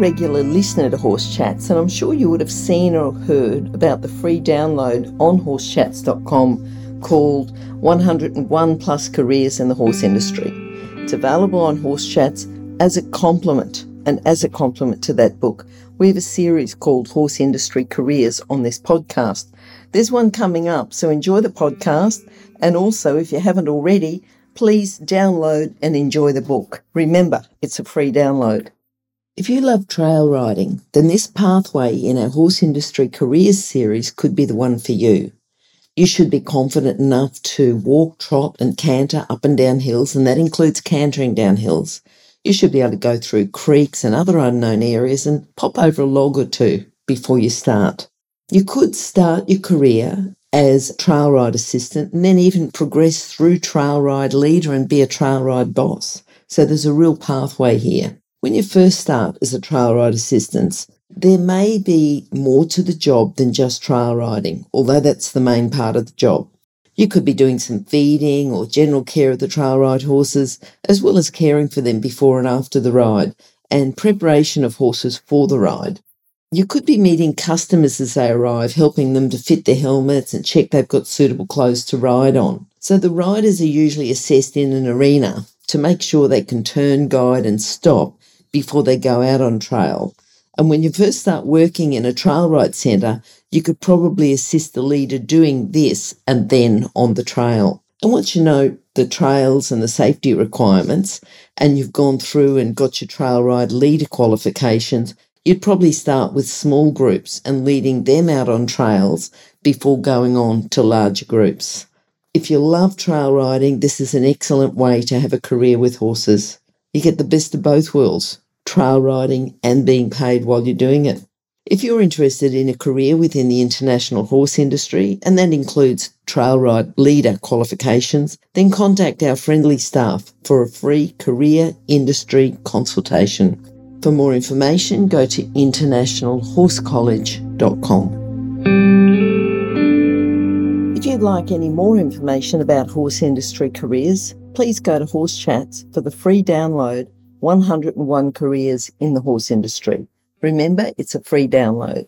regular listener to Horse Chats, and I'm sure you would have seen or heard about the free download on horsechats.com called 101 Plus Careers in the Horse Industry. It's available on Horse Chats as a complement, and as a complement to that book, we have a series called Horse Industry Careers on this podcast. There's one coming up, so enjoy the podcast, and also, if you haven't already, please download and enjoy the book. Remember, it's a free download. If you love trail riding, then this pathway in our horse industry careers series could be the one for you. You should be confident enough to walk, trot, and canter up and down hills, and that includes cantering down hills. You should be able to go through creeks and other unknown areas and pop over a log or two before you start. You could start your career as trail ride assistant and then even progress through trail ride leader and be a trail ride boss. So there's a real pathway here. When you first start as a trail ride assistant, there may be more to the job than just trail riding, although that's the main part of the job. You could be doing some feeding or general care of the trail ride horses, as well as caring for them before and after the ride, and preparation of horses for the ride. You could be meeting customers as they arrive, helping them to fit their helmets and check they've got suitable clothes to ride on. So the riders are usually assessed in an arena to make sure they can turn, guide, and stop before they go out on trail. And when you first start working in a trail ride centre, you could probably assist the leader doing this and then on the trail. And once you know the trails and the safety requirements, and you've gone through and got your trail ride leader qualifications, you'd probably start with small groups and leading them out on trails before going on to larger groups. If you love trail riding, this is an excellent way to have a career with horses. You get the best of both worlds trail riding and being paid while you're doing it. If you're interested in a career within the international horse industry, and that includes trail ride leader qualifications, then contact our friendly staff for a free career industry consultation. For more information, go to internationalhorsecollege.com. If you'd like any more information about horse industry careers, please go to Horse Chats for the free download 101 Careers in the Horse Industry. Remember, it's a free download.